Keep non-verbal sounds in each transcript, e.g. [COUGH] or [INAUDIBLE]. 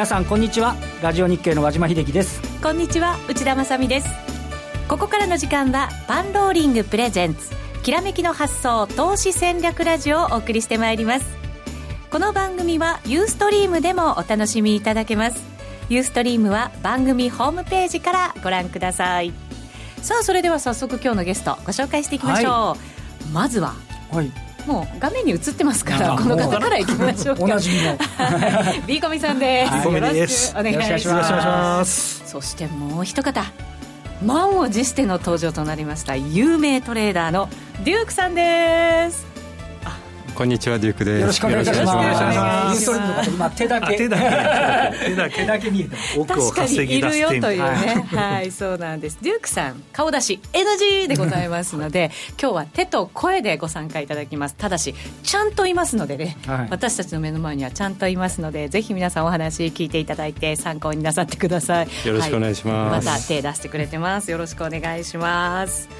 皆さんこんにちは。ラジオ日経の和島秀樹です。こんにちは内田まさです。ここからの時間はパンローリングプレゼンツきらめきの発想投資戦略ラジオをお送りしてまいります。この番組はユーストリームでもお楽しみいただけます。ユーストリームは番組ホームページからご覧ください。さあそれでは早速今日のゲストご紹介していきましょう、はい、まずは、はい、もう画面に映ってますからこの方からいきましょう。かおなじみの。[LAUGHS] B コミさんです、はい、よろしくお願いします。そしてもう一方満を持しての登場となりました有名トレーダーのデュークさんですこんにちはデュークです。よろしくお願いします。ユーストリームの方今手だけ手だけ [LAUGHS] 手だけだけ見えて奥を稼ぎ出しているよというね。はい、そうなんです。デュークさん顔出し NG でございますので、今日は手と声でご参加いただきます。ただしちゃんといますのでね、私たちの目の前にはちゃんといますので、ぜひ皆さんお話聞いていただいて参考になさってください。よろしくお願いします。また手出してくれてます。よろしくお願いします。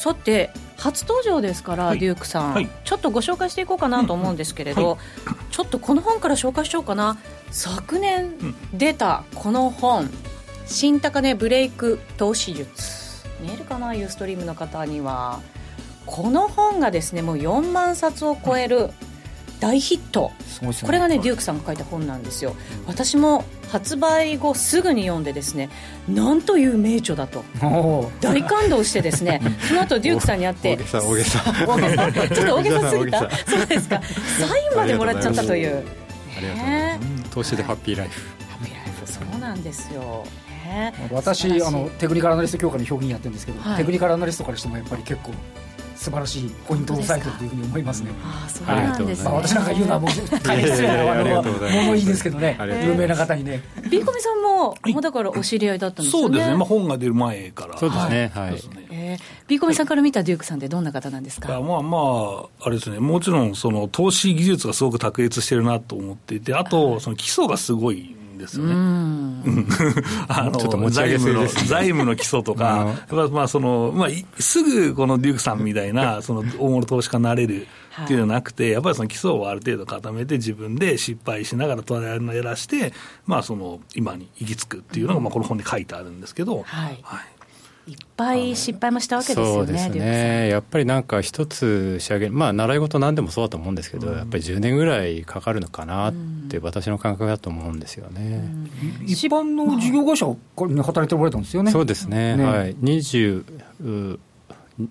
さて初登場ですから、はい、デュークさん、はい、ちょっとご紹介していこうかなと思うんですけれど、はい、ちょっとこの本から紹介しようかな。昨年出たこの本「新高値ブレイク投資術」見えるかな？ユーストリームの方には。この本がですねもう4万冊を超える大ヒット、ね、これがねデュークさんが書いた本なんですよ。私も発売後すぐに読んでですねなんという名著だと。大感動してですねその後デュークさんに会って大げさ大げさ。ちょっと大げさすぎた？そうですか。サインまでもらっちゃったという。投資でハッピーライフ。ハッピーライフ。そうなんですよ。私あのテクニカルアナリスト協会の表現やってるんですけど、はい、テクニカルアナリストからしてもやっぱり結構素晴らしいポイントを押さえてるというふうに思いますね。あそうなんです、まあ、私なんか言うのはもう [LAUGHS] 大変失礼なものいいですけどね、有名な方にね。ビーコミさんも、もうだからお知り合いだったんですよね。そうですね、まあ、本が出る前から。そうですね、はい。えー、ビーコミさんから見たデュークさんってどんな方なんですか？まあまあ、あれですね、もちろんその投資技術がすごく卓越してるなと思っていて、あと、その基礎がすごい。ですよね。[LAUGHS] あの財務の財務の基礎とか、まあそのまあすぐこのデュークさんみたいな [LAUGHS] その大物投資家になれる。っていうのはなくて、やっぱりその基礎をある程度固めて、自分で失敗しながらトライアらして、まあ、その今に行き着くっていうのが、まあ、この本に書いてあるんですけど、はい、はいいっぱい失敗もしたわけですよね、そうですね。やっぱりなんか一つ仕上げ、まあ、習い事なんでもそうだと思うんですけど、うん、やっぱり10年ぐらいかかるのかなって、私の感覚だと思うんですよね、うん、一般の事業会社に働いておられたんですよね。そうですね、ね。はい、20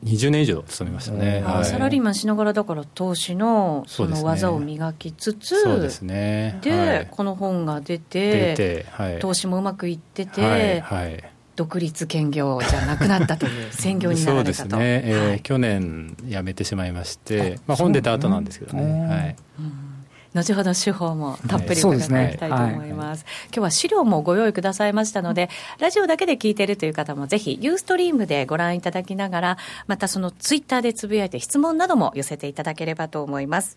20年以上勤めましたね、はい、サラリーマンしながらだから投資のその技を磨きつつそうですね。で、はい、この本が出て出て、はい、投資もうまくいってて、はい。はい独立兼業じゃなくなったという専業になられたと。[LAUGHS] そうですね、えー、はい、去年辞めてしまいましてまあ、本出た後なんですけどね、はい、うん。後ほど手法もたっぷり伺っていきたいと思います。はい。今日は資料もご用意くださいましたので、ラジオだけで聞いているという方もぜひ、ユーストリームでご覧いただきながら、またそのツイッターでつぶやいて質問なども寄せていただければと思います。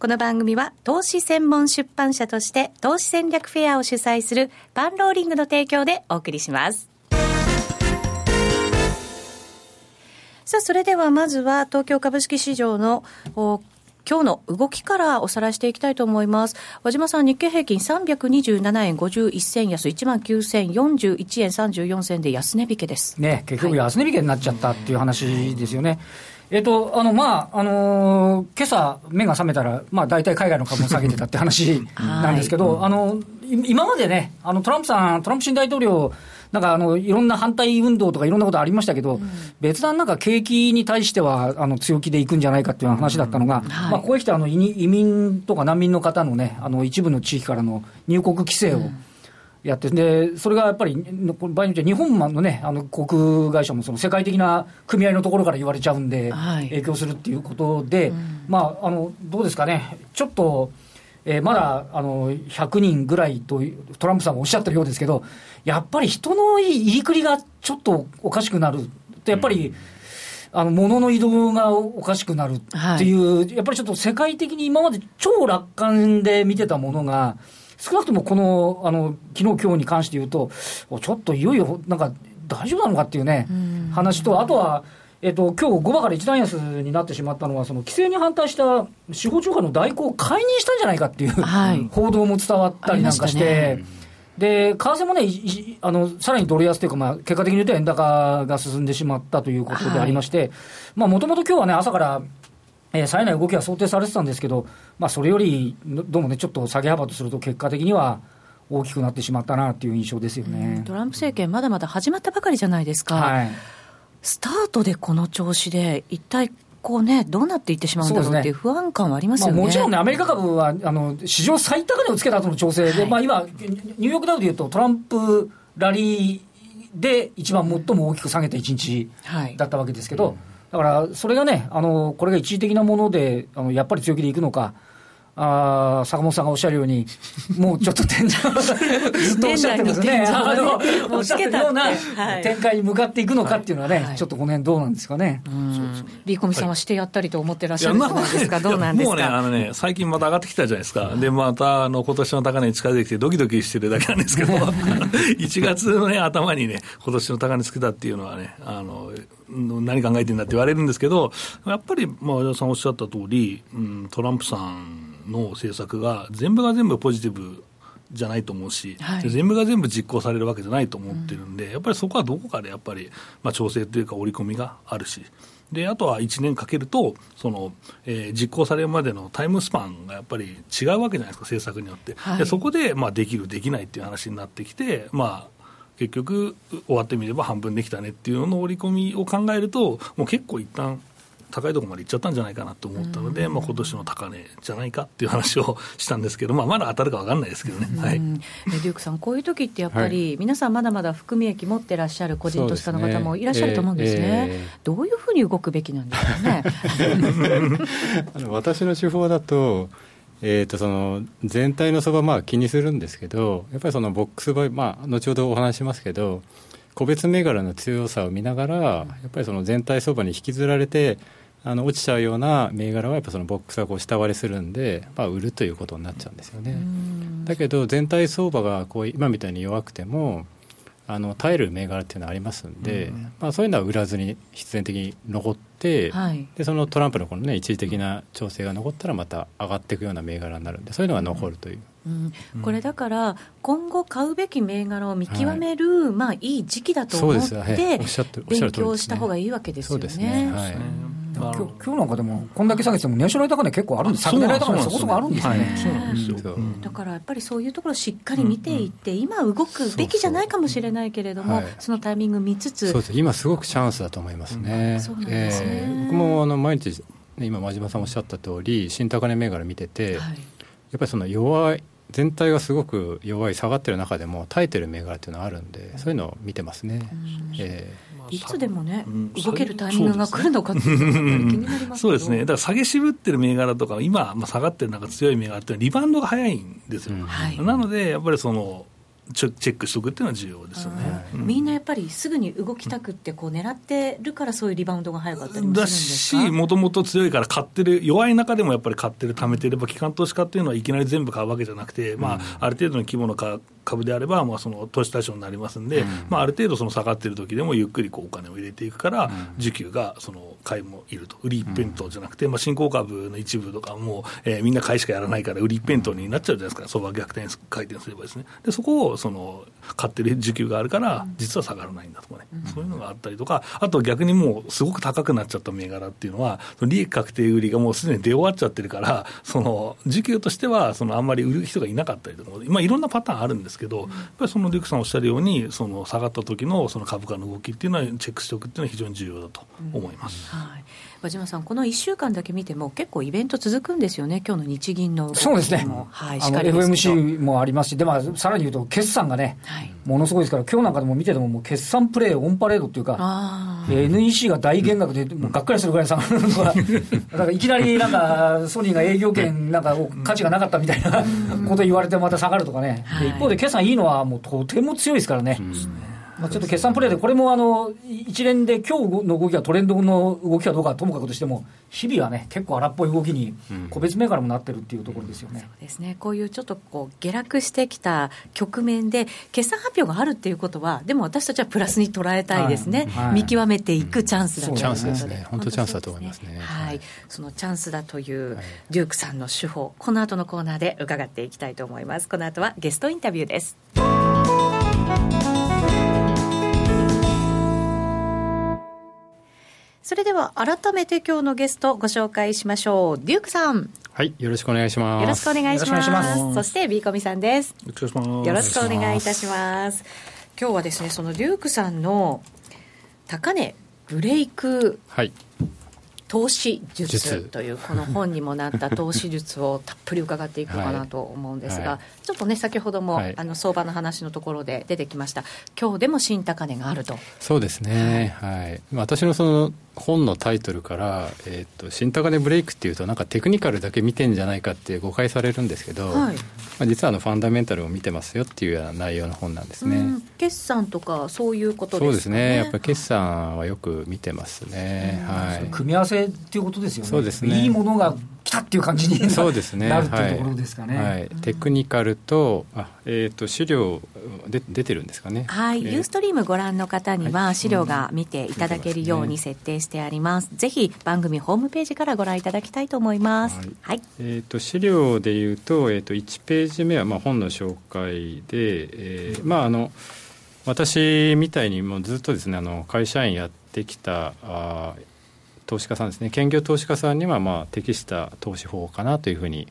この番組は、投資専門出版社として、投資戦略フェアを主催するパンローリングの提供でお送りします。さあ、それではまずは東京株式市場の今日の動きからおさらいしていきたいと思います。和島さん、日経平均327円51銭安、1万9041円34銭で安値引けです。ね、結局安値引けになっちゃったっていう話ですよね。はいえっと、あの、まあ、あのー、今朝、目が覚めたら、まあ、大体海外の株も下げてたって話なんですけど、[LAUGHS] はい、あの、今までね、あの、トランプさん、トランプ新大統領、なんかあのいろんな反対運動とかいろんなことありましたけど、うん、別段なんか景気に対してはあの強気でいくんじゃないかっていう話だったのが、うん。はい、まあ、ここへ来てあの移民とか難民の方のね、あの一部の地域からの入国規制を、やって、で、それがやっぱり、場合によって日本のね、あの航空会社もその世界的な組合のところから言われちゃうんで、影響するっていうことで、はいまあ、あの、どうですかね、ちょっと、えー、まだあの100人ぐらいとトランプさんもおっしゃってるようですけど、やっぱり人の入りくりがちょっとおかしくなる。と、やっぱり、うん、あの物の移動がおかしくなるっていう、はい、やっぱりちょっと世界的に今まで超楽観で見てたものが、少なくともこの、あの昨日今日に関して言うと、ちょっといよいよなんか大丈夫なのかっていうね、話と、あとは、えっと今日5番から一段安になってしまったのは、その規制に反対した司法長官の代行を解任したんじゃないかっていう、はい、報道も伝わったりなんかして。で、為替もね、あのさらにドル安というか、まあ、結果的に言うと円高が進んでしまったということでありまして、もともと今日はね、朝から、えー、冴えない動きが想定されてたんですけど、まあ、それよりどうもね、ちょっと下げ幅とすると、結果的には大きくなってしまったなっていう印象ですよね、トランプ政権、まだまだ始まったばかりじゃないですか、はい、スタートでこの調子で、一体こうね、どうなっていってしまうんだろうっていう不安感はありますよね、まあ、もちろんね、アメリカ株はあの史上最高値をつけた後の調整で、はい、まあ、今、ニューヨークダウでいうと、トランプラリーで一番最も大きく下げた一日だったわけですけど、はい、だからそれがね、あのこれが一時的なもので、あのやっぱり強気でいくのか。あ坂本さんがおっしゃるように、[LAUGHS] もうちょっと天井、ずっとおっしゃってますね、あのおっしゃってるような展開に向かっていくのかっていうのはね、はい、ちょっとこの辺どうなんですかね。リーコミさんはしてやったりと思ってらっしゃるじゃないですか、どうなんですか？もうね、あのね、最近また上がってきたじゃないですか。で、また、あの、今年の高値に近づいてきて、ドキドキしてるだけなんですけど、[LAUGHS] 1月のね、頭にね、今年の高値つけたっていうのはね、あの、何考えてんだって言われるんですけど、やっぱり、まあ、和田さんおっしゃった通り、うん、トランプさんの政策が全部が全部ポジティブじゃないと思うし、はい、全部が全部実行されるわけじゃないと思ってるんで、うん、やっぱりそこはどこかでやっぱり、まあ、調整というか織り込みがあるし。であとは1年かけるとその、えー、実行されるまでのタイムスパンがやっぱり違うわけじゃないですか、政策によって、はい、でそこで、まあ、できる、できないっていう話になってきて、まあ、結局、終わってみれば半分できたねっていうのの織り込みを考えると、もう結構一旦高いところまで行っちゃったんじゃないかなと思ったので、まあ今年の高値じゃないかっていう話をしたんですけど、まあ、まだ当たるか分かんないですけどね、はい、デュークさん、こういう時ってやっぱり、皆さん、まだまだ含み益持ってらっしゃる個人投資家の方もいらっしゃると思うんですね、すねえー、どういうふうに動くべきなんですかね？[LAUGHS] あの私の手法だとえー、とその全体の相場、まあ、気にするんですけど、やっぱりそのボックスバイ、まあ、後ほどお話しますけど、個別銘柄の強さを見ながら、やっぱりその全体相場に引きずられて、あの落ちちゃうような銘柄はやっぱそのボックスがこう下割れするんで、まあ、売るということになっちゃうんですよね。だけど全体相場がこう今みたいに弱くてもあの耐える銘柄っていうのはありますんで、まあ、そういうのは売らずに必然的に残って、はい、でそのトランプのこの、ね、一時的な調整が残ったらまた上がっていくような銘柄になるんでそういうのが残るという。うん、これだから今後買うべき銘柄を見極める、はい、まあいい時期だと思って、勉強した方がいいわけですよね。そうですね。はい。今日今日なんかでも、こんだけ下げても、年初来高値結構あるんです、昨年来高値そこそこあるんですよね。そうなんですよ。だからやっぱりそういうところをしっかり見ていって、今動くべきじゃないかもしれないけれども、そのタイミング見つつ、そうです。今すごくチャンスだと思いますね。そうなんですね。僕もあの毎日今真島さんおっしゃった通り新高値銘柄見てて、やっぱりその弱い全体がすごく弱い下がってる中でも耐えてる銘柄っていうのはあるんでそういうのを見てますね。えーいつでもね、うん、動けるタイミングが来るのかっていうの気になります [LAUGHS] そうですね、だから下げ渋ってる銘柄とか、今、まあ、下がってるなんか強い銘柄ってリバウンドが早いんですよ。うん、なので、やっぱりその、チェックしておくっていうのは重要ですよね、うん、みんなやっぱりすぐに動きたくってこう狙ってるからそういうリバウンドが早かったりもするんですか？だしもともと強いから買ってる弱い中でもやっぱり買ってる貯めてれば機関投資家っていうのはいきなり全部買うわけじゃなくて、まあ、ある程度の規模の株であれば、まあ、その投資対象になりますんで、うん、まあ、ある程度その下がってる時でもゆっくりこうお金を入れていくから、需給がその買いもいると、売り一辺倒じゃなくて、まあ、新興株の一部とかも、えー、みんな買いしかやらないから、売り一辺倒になっちゃうじゃないですか、相場逆転回転すればですね、でそこをその買ってる需給があるから、実は下がらないんだとかね、そういうのがあったりとか、あと逆にもう、すごく高くなっちゃった銘柄っていうのは、利益確定売りがもうすでに出終わっちゃってるから、その需給としては、そのあんまり売る人がいなかったりとか、まあ、いろんなパターンあるんですけど、やっぱりそのデュクさんおっしゃるように、その下がった時のその株価の動きっていうのは、チェックしておくっていうのは非常に重要だと思います。うん。はい。和島さん、この1週間だけ見ても、結構イベント続くんですよね、今日の日銀のそうですね、はい、FMC もありますし、でもさらに言うと、決算がね、はい、ものすごいですから、今日なんかでも見てても、もう決算プレー、オンパレードっていうか、NEC が大減額で、もうがっかりするぐらい下がるのが、[LAUGHS] だからいきなりなんか、ソニーが営業権なんか価値がなかったみたいなこと言われて、また下がるとかね、一方で決算いいのは、もうとても強いですからね。まあ、ちょっと決算プレーで、これもあの一連で今日の動きはトレンドの動きかどうかともかくとしても、日々はね、結構荒っぽい動きに、個別銘柄もなってるっていうところですよね、うん、そうですね。こういうちょっとこう下落してきた局面で、決算発表があるっていうことは、でも私たちはプラスに捉えたいですね、はい。はい、見極めていくチャンスだということで、チャンスですね、本当チャンスだと思いますね。はい、そのチャンスだというデュークさんの手法、この後のコーナーで伺っていきたいと思います。この後はゲストインタビューです。それでは改めて今日のゲストご紹介しましょう。デュークさんはいよろしくお願いします。よろしくお願いします。そしてビーコミさんです。よろしくお願いいたします。今日はですねそのデュークさんの高値ブレイク、はい投資術というこの本にもなった投資術をたっぷり伺っていこうかなと思うんですが、はい、ちょっとね先ほども、はい、あの相場の話のところで出てきました。今日でも新高値があると。そうですね。はい、私のその本のタイトルから、えーと、新高値ブレイクっていうとなんかテクニカルだけ見てんじゃないかって誤解されるんですけど、はい、まあ、実はあのファンダメンタルを見てますよっていうような内容の本なんですね。決算とかそういうことですか、ね、そうですね。やっぱり決算はよく見てますね、はい、組み合わせっていうことですよね。そうですね。いいものが来たっていう感じにそうですねなるっていうところですかね、はい、はい、テクニカルとあ、えーと、資料で出てるんですかね。はい、えー、ユーストリームご覧の方には資料が見ていただけるように設定してあります、ぜひ番組ホームページからご覧いただきたいと思います。はい。はい、えっ、ー、と資料でいうとえっ、ー、と1ページ目はまあ本の紹介で、えー、まああの私みたいにもうずっとですねあの会社員やってきたあ投資家さんですね。兼業投資家さんにはまあ適した投資法かなというふうに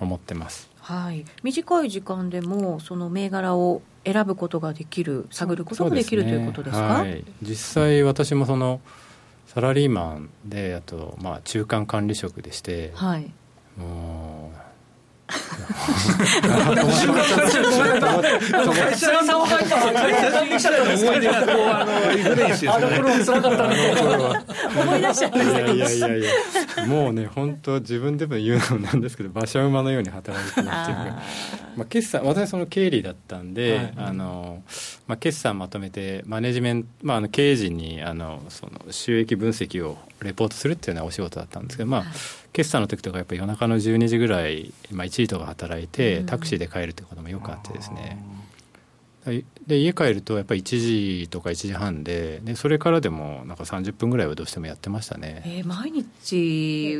思ってます。はい、短い時間でもその銘柄を選ぶことができる探ることができる、ね、ということですか、はい、実際私もそのサラリーマンであと、まあ、中間管理職でして、はい、もうも辛かったね。思いやいやいやもうね、本当自分でも言うのなんですけど、馬車馬のように働いてるっていうか、まあ、決算、私その経理だったんで、はい、あの、まあ、決算まとめて、マネジメント、まあ、あの経営陣に、あの、その収益分析をレポートするっていうようなお仕事だったんですけど、まあ、決算の時とかやっぱり夜中の12時ぐらい、まあ、1時とか働いてタクシーで帰るってこともよくあってですね、で家帰るとやっぱり1時とか1時半ででそれからでもなんか30分ぐらいはどうしてもやってましたね、えー、毎日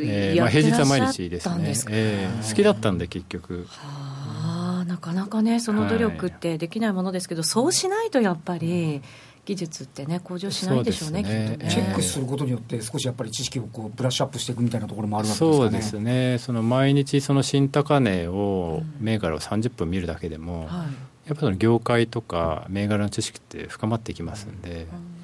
えーまあ、平日は毎日ですね。えー、好きだったんで結局。はあなかなかねその努力ってできないものですけど、はい、そうしないとやっぱり、技術ってね向上しないでしょうね、ね。ね、チェックすることによって少しやっぱり知識をこうブラッシュアップしていくみたいなところもあるわけですか、ね、そうですね。その毎日その新高値を、銘柄を30分見るだけでも、うんはい、やっぱその業界とか銘柄の知識って深まっていきますんで、うん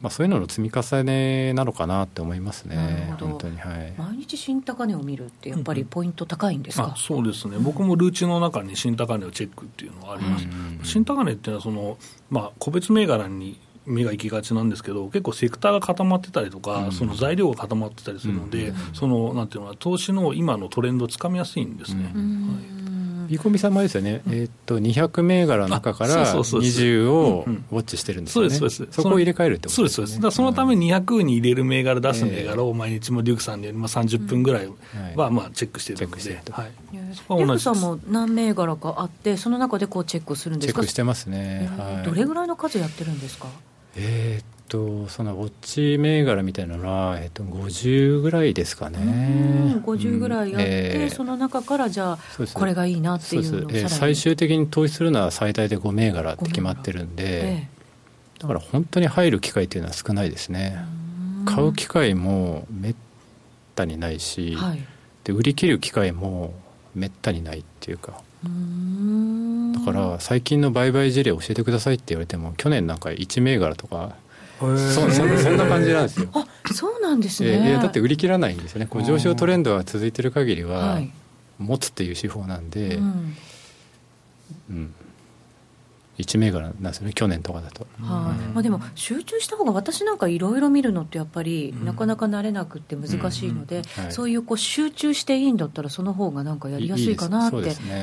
まあ、そういうのの積み重ねなのかなって思いますね、本当に、はい、毎日新高値を見るって、やっぱりポイント高いんですか、うん、そうですね、僕もルーチの中に新高値をチェックっていうのはあります、うん、新高値っていうのはその、まあ、個別銘柄に目が行きがちなんですけど、結構セクターが固まってたりとか、うん、その材料が固まってたりするので、うん、そのなんていうの投資の今のトレンドをつかみやすいんですね。はいビコミさんもですよね、うん、えー、っと200銘柄の中から20をウォッチしてるんですよね、そうですそうです。そこを入れ替えるってことです、ね、そうですだそのために200に入れる銘柄出す銘柄を毎日もデュークさんでまあ30分ぐらいはまあチェックしてるので、はい、デュークさんも何銘柄かあってその中でこうチェックするんですか？チェックしてますね、はい、どれぐらいの数やってるんですか？えー、っとそのウォッチ銘柄みたいなのは、えっと、50ぐらいですかね。50ぐらいあって、えー、その中からじゃあこれがいいなっていうのを、えー、最終的に投資するのは最大で5銘柄って決まってるんで、えー、だから本当に入る機会っていうのは少ないですね。買う機会もめったにないし、はい、で売り切る機会もめったにないっていうか。だから最近の売買事例教えてくださいって言われても去年なんか1銘柄とかそそそんな感じなんですよ。あそうなんですね、えー、だって売り切らないんですよね。こう上昇トレンドが続いてる限りは、持つっていう手法なんで、うん、うん、1銘柄なんですよね去年とかだと、はい。まあ、でも集中した方が私なんかいろいろ見るのってやっぱりなかなか慣れなくて難しいので、そういうこう集中していいんだったらその方がなんかやりやすいかなって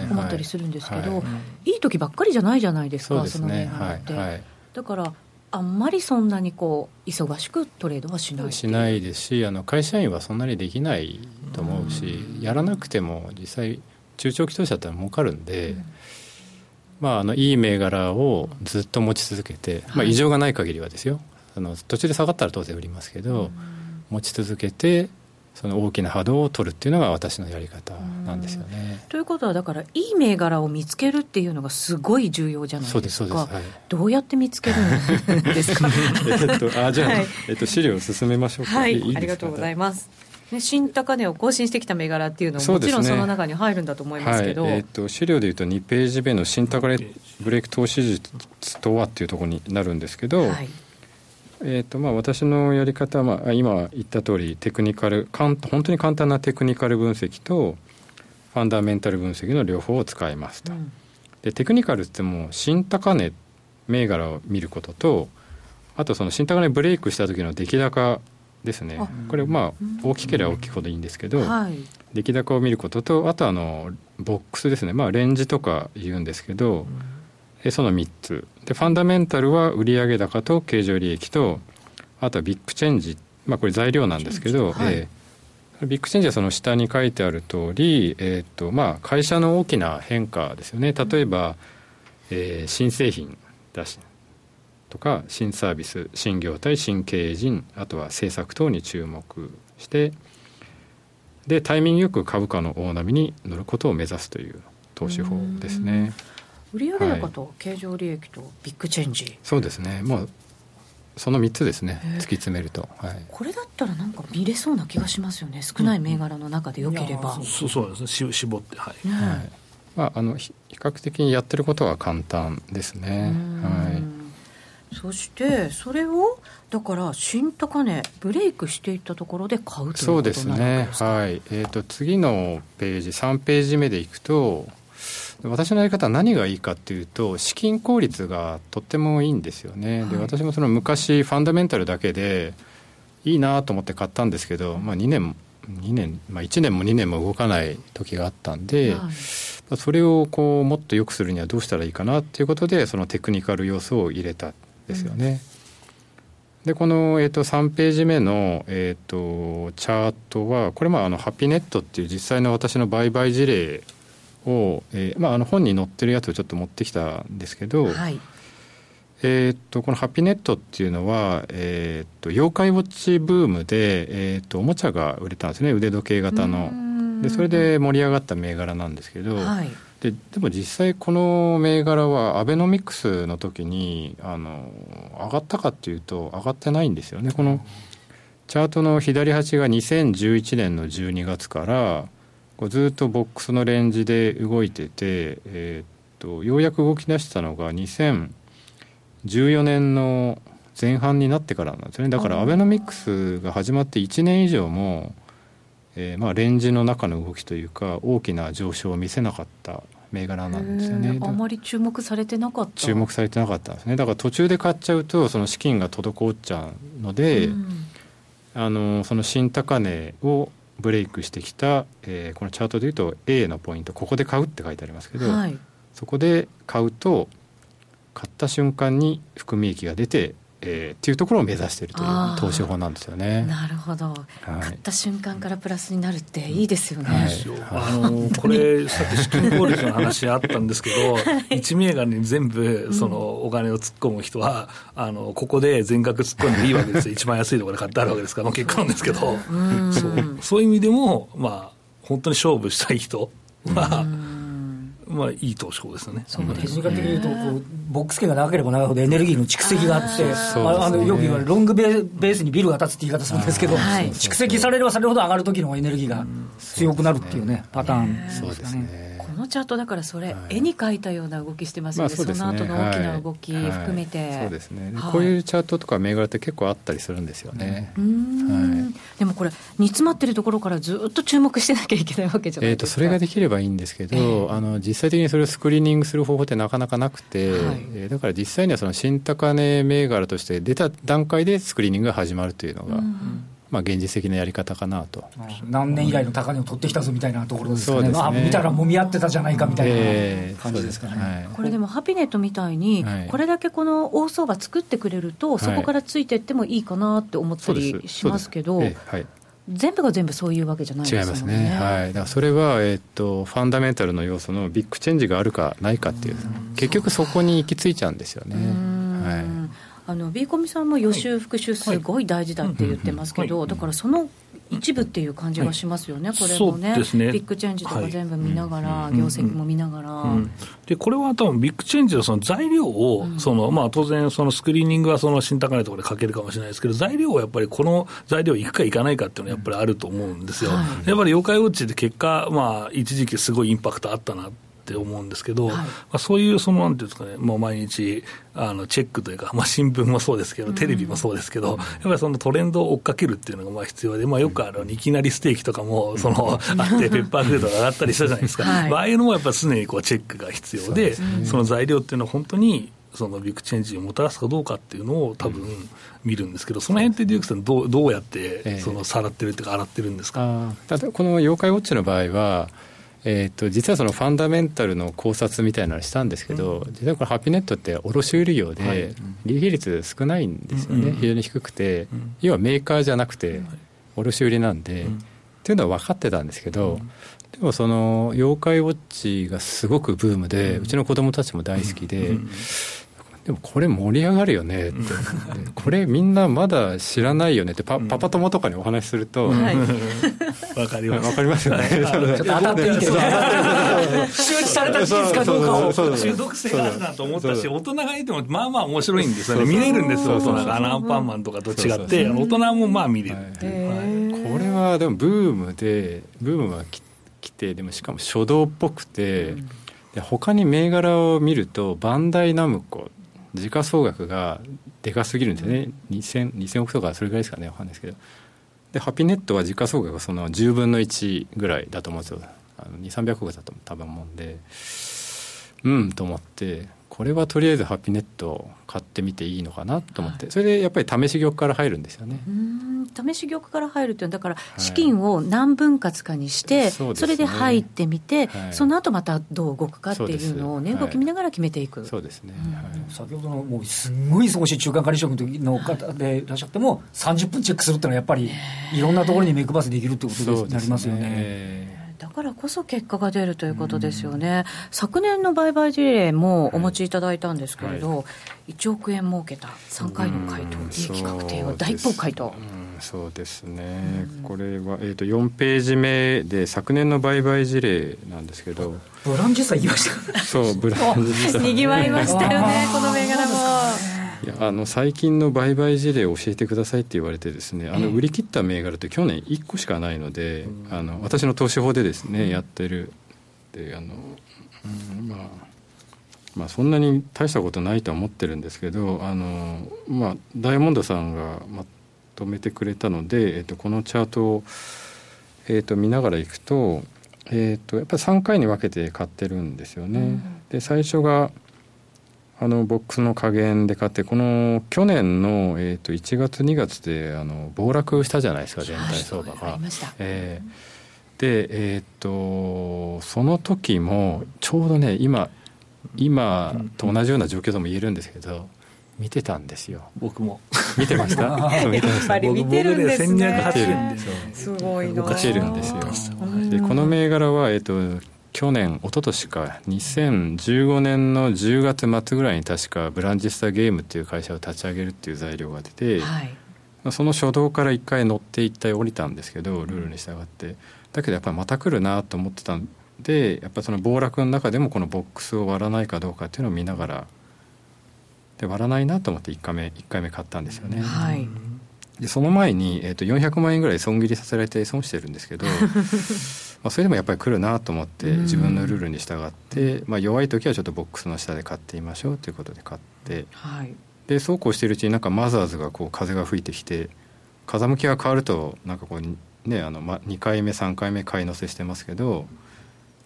思ったりするんですけどい。い。時ばっかりじゃないじゃないですかその銘柄って。だからあんまりそんなにこう忙しくトレードはしないしないですしあの会社員はそんなにできないと思うし、うやらなくても実際中長期投資だったら儲かるんで、うん、まあ、あのいい銘柄をずっと持ち続けて、まあ、異常がない限りはですよ。あの途中で下がったら当然売りますけど、うん、持ち続けてその大きな波動を取るっていうのが私のやり方なんですよね。ということは、だから、いい銘柄を見つけるっていうのがすごい重要じゃないですか、い、どうやって見つけるんですか？[LAUGHS] えっと、あじゃあ、はい、えっと、資料を進めましょうか、はい、いいありがとうございます。ね、新高値を更新してきた銘柄っていうのも、もちろんその中に入るんだと思いますけど、はい、えーと、資料でいうと、2ページ目の新高値ブレイク投資術とはっていうところになるんですけど、はいえーとまあ、私のやり方は、まあ、今言った通りテクニカル本当に簡単なテクニカル分析とファンダメンタル分析の両方を使いますと、うん、でテクニカルっても新高値銘柄を見ることとあとその新高値ブレイクした時の出来高ですね。これまあ大きければ大きいほどいいんですけど、はい、出来高を見ることとあとあのボックスですね。まあレンジとか言うんですけど、うんその3つ。でファンダメンタルは売上高と経常利益とあとはビッグチェンジ、まあ、これ材料なんですけど、はい、えー、ビッグチェンジはその下に書いてある通り、えーとまあ、会社の大きな変化ですよね。例えば、えー、新製品出しとか新サービス新業態新経営陣あとは政策等に注目してでタイミングよく株価の大波に乗ることを目指すという投資法ですね。売上高と経常利益とビッグチェンジ、はい、そうですね。もうその3つですね。突き詰めると、はい、これだったらなんか見れそうな気がしますよね。少ない銘柄の中でよければ、うん、そうそうですね。絞ってはい、ね、はい、まあ、あの比較的にやってることは簡単ですね。はい。そしてそれをだから新高値ブレイクしていったところで買うということそうですね。はい。えーと次のページ3ページ目でいくと私のやり方は何がいいかっていうと資金効率がとってもいいんですよね、はい、で私もその昔ファンダメンタルだけでいいなと思って買ったんですけど、まあ、2年2年、まあ、1年も2年も動かない時があったんで、はい、それをこうもっと良くするにはどうしたらいいかなっていうことでそのテクニカル要素を入れたんですよね。うん、でこの、えー、と3ページ目の、えー、とチャートはこれまああのハピネットっていう実際の私の売買事例を、えーまあ、あの本に載ってるやつをちょっと持ってきたんですけど、はい、えー、っとこのハッピーネットっていうのは、えー、っと妖怪ウォッチブームで、えー、っとおもちゃが売れたんですね腕時計型の。でそれで盛り上がった銘柄なんですけど、はい、ででも実際この銘柄はアベノミクスの時にあの上がったかっていうと上がってないんですよね。このチャートの左端が2011年の12月からこうずっとボックスのレンジで動いてて、えー、っとようやく動き出したのが2014年の前半になってからなんですよね。だからアベノミクスが始まって1年以上も、えー、まあレンジの中の動きというか大きな上昇を見せなかった銘柄なんですよね。あまり注目されてなかった。注目されてなかったんですね。だから途中で買っちゃうとその資金が滞っちゃうので、あのその新高値をブレイクしてきた、えー、このチャートでいうと A のポイントここで買うって書いてありますけど、はい、そこで買うと買った瞬間に含み益が出てえー、っていうところを目指しているという投資法なんですよね。なるほど、はい、買った瞬間からプラスになるっていいですよね。はい、あのこれさっき資金効率の話あったんですけど、[LAUGHS] はい、1銘柄に全部そのお金を突っ込む人は、あのここで全額突っ込んでいいわけですよ。[LAUGHS] 一番安いところで買ってあるわけですから、まあ、結果なんですけど、そう。そういう意味でもまあ本当に勝負したい人は。まあ、いい投資法ですね。そうテクニカル的に言うと、こうボックス圏が長ければ長いほどエネルギーの蓄積があって、あのよく言われるロングベースにビルが立つって言い方するんですけど、蓄積されればされるほど上がる時のエネルギーが強くなるっていうね、パターンですかね。このチャートだからそれ、絵に描いたような動きしてますよね、まあ、その後の大きな動き含めて、そうですね、こういうチャートとか銘柄って結構あったりするんですよね、はい、でもこれ煮詰まってるところからずっと注目してなきゃいけないわけじゃないですか、えー、とそれができればいいんですけど、えー、あの実際的にそれをスクリーニングする方法ってなかなかなくて、はい、えー、だから実際にはその新高値銘柄として出た段階でスクリーニングが始まるというのが、うんまあ、現実的なやり方かなと。何年以来の高値を取ってきたぞみたいなところですかね、ね。あ見たらもみ合ってたじゃないかみたいな感じですかね、えーはい、これでもハピネットみたいに、これだけこの大相場作ってくれると、そこからついていってもいいかなって思ったりしますけど。全部が全部そういうわけじゃないですね。違いますね。はい。だからそれはえっ、とファンダメンタルの要素の big change があるかないかっていう、結局そこに行き着いちゃうんですよね。はい。あの B コミさんも予習復習すごい大事だって言ってますけど、だからその一部っていう感じがしますよね、はい、これもね、ね。 big change とか全部見ながら、はい、業績も見ながら、でこれは多分 big change のその材料を、そのまあ、当然、そのスクリーニングはその新高値とかでかけるかもしれないですけど、材料はやっぱりこの材料いくかいかないかっていうのはやっぱりあると思うんですよ。やっぱり妖怪ウォッチって結果、まあ、一時期すごいインパクトあったなって思うんですけど、はい、まあ、そういうそのなんていうんですかね、もう毎日あのチェックというか、まあ、新聞もそうですけど、テレビもそうですけど、うん、やっぱりそのトレンドを追っかけるっていうのがまあ必要で、まあ、よくあのいきなりステーキとかもその、[LAUGHS] あって、ペッパーフードが上がったりしたじゃないですか、はい、ああいうのもやっぱり常にこうチェックが必要で、そその材料っていうのは本当にそのビッグチェンジをもたらすかどうかっていうのを多分見るんですけど、その辺ってデュークさんどう、どうやってそのさらってるっていうか、洗ってるんですか、ただこの妖怪ウォッチの場合は、えーと、実はそのファンダメンタルの考察みたいなのしたんですけど、うん、実はこれハッピーネットって卸売業で利益率少ないんですよね、非常に低くて、うん、要はメーカーじゃなくて卸売なんで、うん、っていうのは分かってたんですけど、でもその妖怪ウォッチがすごくブームで、うちの子供たちも大好きで、でもこれ盛り上がるよねって、[LAUGHS] これみんなまだ知らないよねってパ、パパ友とかにお話しすると、[LAUGHS] わ、かります。わかりますよね。ちょっと当たってみて、周知された事実かどう。かを。中毒性があるなと思ったし、大人がいてもまあまあ面白いんですよね。見れるんですよ、大人が。アンパンマンとかと違って、大人もまあ見れる。ってい。う。これはでもブームで、ブームが来て、でもしかも初動っぽくて、で他に銘柄を見るとバンダイナムコ時価総額がでかすぎるんですよね、2000, 2000億とかそれぐらいですかね、分かんないですけど。で、ハピネットは時価総額がその10分の1ぐらいだと思うんですよ。あの2、300億だと多分思うんで、うんと思って、これはとりあえずハピネット買ってみていいのかなと思って、それでやっぱり試し玉から入るんですよね。試し玉から入るっていうだから資金を何分割かにして、はいそね、それで入ってみて、はい、その後またどう動くかっていうのを値動き見ながら決めていく。そうですね、うん、先ほどのもうすごい忙しい中間管理職の方でいらっしゃっても30分チェックするっていうのはやっぱりいろんなところに目配せできるってことになりますよね。だからこそ結果が出るということですよね、昨年の売買事例もお持ちいただいたんですけれど、はい、1億円儲けた3回の回答、利益確定を大一方回答。そうですね、これは、えーと、4ページ目で昨年の売買事例なんですけど。ブランジスタ言いましたそうブランジスタにぎわいましたよね [LAUGHS] この銘柄もいやあの最近の売買事例を教えてくださいって言われてですねあの売り切った銘柄って去年1個しかないので、あの私の投資法でですねやってるであの、うん、まあまあ、そんなに大したことないとは思ってるんですけどあの、まあ、ダイヤモンドさんがまとめてくれたので、えっと、このチャートを、えっと、見ながらいくと,、えっとやっぱり3回に分けて買ってるんですよね。うん、で最初があのボックスの加減で買ってこの去年の、えー、と1月2月であの暴落したじゃないですか全体相場が。はい、えー、でえっ、ー、とその時もちょうどね今今と同じような状況とも言えるんですけど見てたんですよ。僕も。見てました？見てました見てるんですねすごいな。るんですよ。でこの銘柄は、えっ、ー、と去年一昨年か2015年の10月末ぐらいに確かブランジスタゲームっていう会社を立ち上げるっていう材料が出て、はい、その初動から一回乗って一体降りたんですけどルールに従って。だけどやっぱりまた来るなと思ってたんでやっぱその暴落の中でもこのボックスを割らないかどうかっていうのを見ながらで割らないなと思って1回目1回目買ったんですよね。はい。でその前に、えー、と400万円ぐらい損切りさせられて損してるんですけど [LAUGHS] まあ、それでもやっぱり来るなと思って自分のルールに従って、まあ、弱い時はちょっとボックスの下で買ってみましょうということで買って、はい、でそうこうしているうちになんかマザーズがこう風が吹いてきて風向きが変わるとなんかこうねあの、ま、2回目3回目買い乗せしてますけど、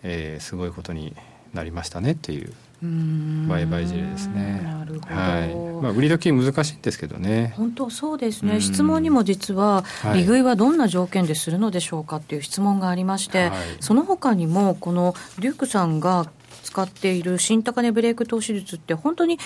えー、すごいことになりましたねっていう売買事例ですね。なるほど。はい。まあ売り時難しいんですけどね。本当そうですね。質問にも実は利食いはどんな条件でするのでしょうかっていう質問がありまして、はい、その他にもこのデュークさんが使っている新高値ブレイク投資術って本当に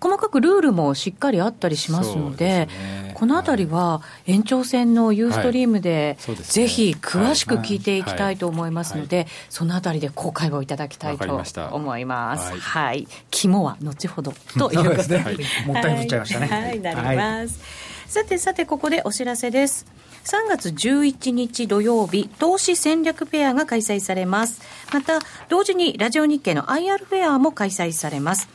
細かくルールもしっかりあったりしますので、ね、このあたりは延長戦のユーストリームで、ぜひ詳しく聞いていきたいと思いますので、そのあたりで公開をいただきたいと思います。はい、肝は後ほどということで、[LAUGHS] もったいぶっちゃいましたね。はい、なります。さてさてここでお知らせです。3月11日土曜日、投資戦略フェアが開催されます。また、同時にラジオ日経の IR フェアも開催されます。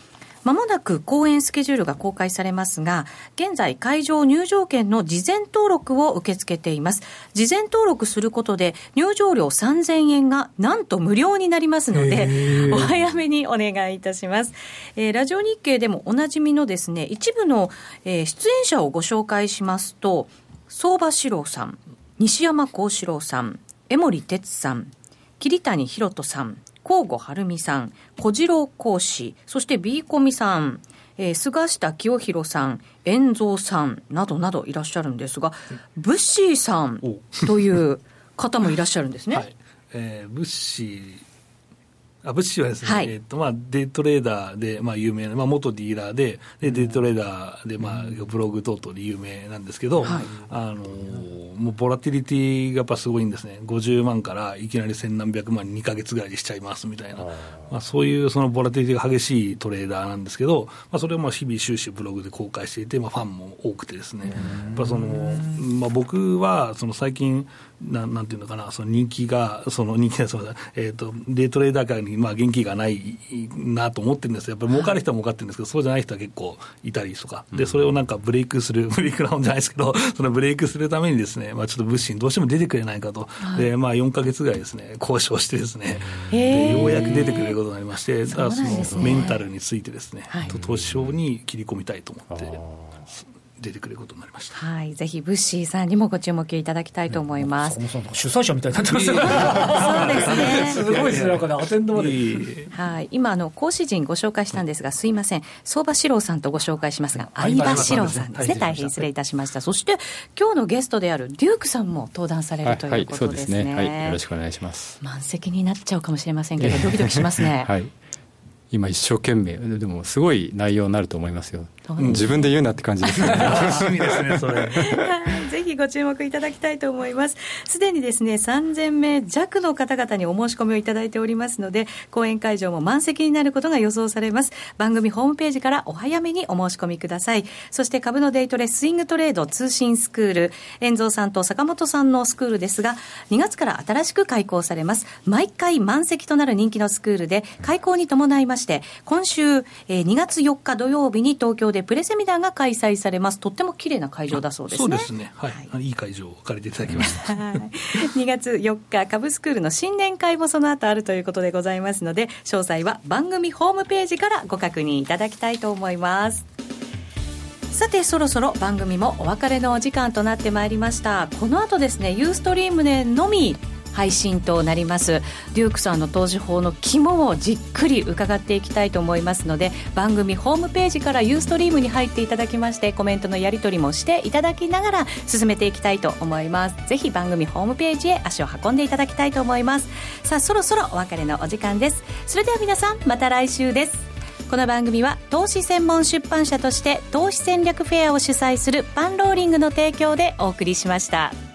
まもなく公演スケジュールが公開されますが、現在会場入場券の事前登録を受け付けています。事前登録することで入場料3000円がなんと無料になりますので、お早めにお願いいたします。えー、ラジオ日経でもおなじみのですね、一部の、えー、出演者をご紹介しますと、相場志郎さん、西山幸四郎さん、江森哲さん、桐谷博人さん、甲吾晴美さん、小次郎講師、そして B コミさん、えー、菅下清弘さん、遠蔵さんなどなどいらっしゃるんですが、ブッシーさんという方もいらっしゃるんですね。[LAUGHS] はい、えー、ブッシーアブッシュはですね、はい、えっ、とまあ、デイトレーダーで、まあ、有名な、まあ、元ディーラーで、でデイトレーダーで、まあ、ブログ等々で有名なんですけど、はい、あのもうボラティリティがやっぱすごいんですね、50万からいきなり千何百万に2か月ぐらいにしちゃいますみたいな、まあ、そういうそのボラティリティが激しいトレーダーなんですけど、まあ、それをまあ日々終始ブログで公開していて、まあ、ファンも多くてですね、やっぱその、まあ、僕はその最近、ななんていうのかな、その人気が、その人気が、そのえーと、デイトレーダー界にまあ元気がないなと思ってるんですやっぱり儲かる人は儲かってるんですけど、そうじゃない人は結構いたりとか、でそれをなんかブレイクする、[LAUGHS] ブレイクラウンじゃないですけど、そのブレイクするためにですね、まあ、ちょっと物資にどうしても出てくれないかと、はい、でまあ、4か月ぐらいですね、交渉してですね、でようやく出てくれることになりまして、そ、ね、のメンタルについてですね、はい、投資症に切り込みたいと思って。出てくることになりました。はい、ぜひブッシーさんにもご注目いただきたいと思います。ね、主催者みたいになってますそうですね。[LAUGHS] すごいですね、なんかね、アテンドまで。はい、今あの講師陣ご紹介したんですが、すいません、相場志郎さんとご紹介しますが、相場志郎さんですね。大変失礼いたしました。そして今日のゲストであるデュークさんも登壇されるということですね。はい、はい、よろしくお願いします。満席になっちゃうかもしれませんけど、ドキドキしますね。[LAUGHS] はい。今一生懸命。でもすごい内容になると思いますよ。自分で言うなって感じですね。楽しみですねそれ [LAUGHS] ぜひご注目いただきたいと思います。すでにですね3000名弱の方々にお申し込みをいただいておりますので講演会場も満席になることが予想されます。番組ホームページからお早めにお申し込みください。そして株のデイトレスイングトレード通信スクール遠蔵さんと坂本さんのスクールですが2月から新しく開講されます。毎回満席となる人気のスクールで開講に伴いまして今週、えー、2月4日土曜日に東京でプレセミナーが開催されます。とっても綺麗な会場だそうですね。そうですね。は、はい、い。い会場を借りていただきました。[LAUGHS] 2月4日株スクールの新年会もその後あるということでございますので詳細は番組ホームページからご確認いただきたいと思います。さてそろそろ番組もお別れのお時間となってまいりました。この後ですねユーストリームでのみ配信となります。デュークさんの投資法の肝をじっくり伺っていきたいと思いますので番組ホームページからユーストリームに入っていただきましてコメントのやり取りもしていただきながら進めていきたいと思います。ぜひ番組ホームページへ足を運んでいただきたいと思います。さあそろそろお別れのお時間です。それでは皆さんまた来週です。この番組は投資専門出版社として投資戦略フェアを主催するパンローリングの提供でお送りしました。